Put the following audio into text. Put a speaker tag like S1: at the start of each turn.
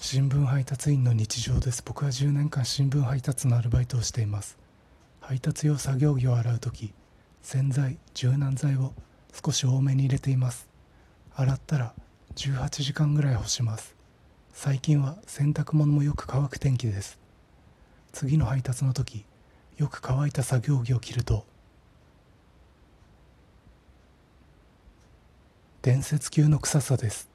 S1: 新聞配達員の日常です。僕は10年間新聞配達のアルバイトをしています。配達用作業着を洗う時洗剤柔軟剤を少し多めに入れています。洗ったら18時間ぐらい干します。最近は洗濯物もよく乾く天気です。次の配達の時よく乾いた作業着を着ると伝説級の臭さです。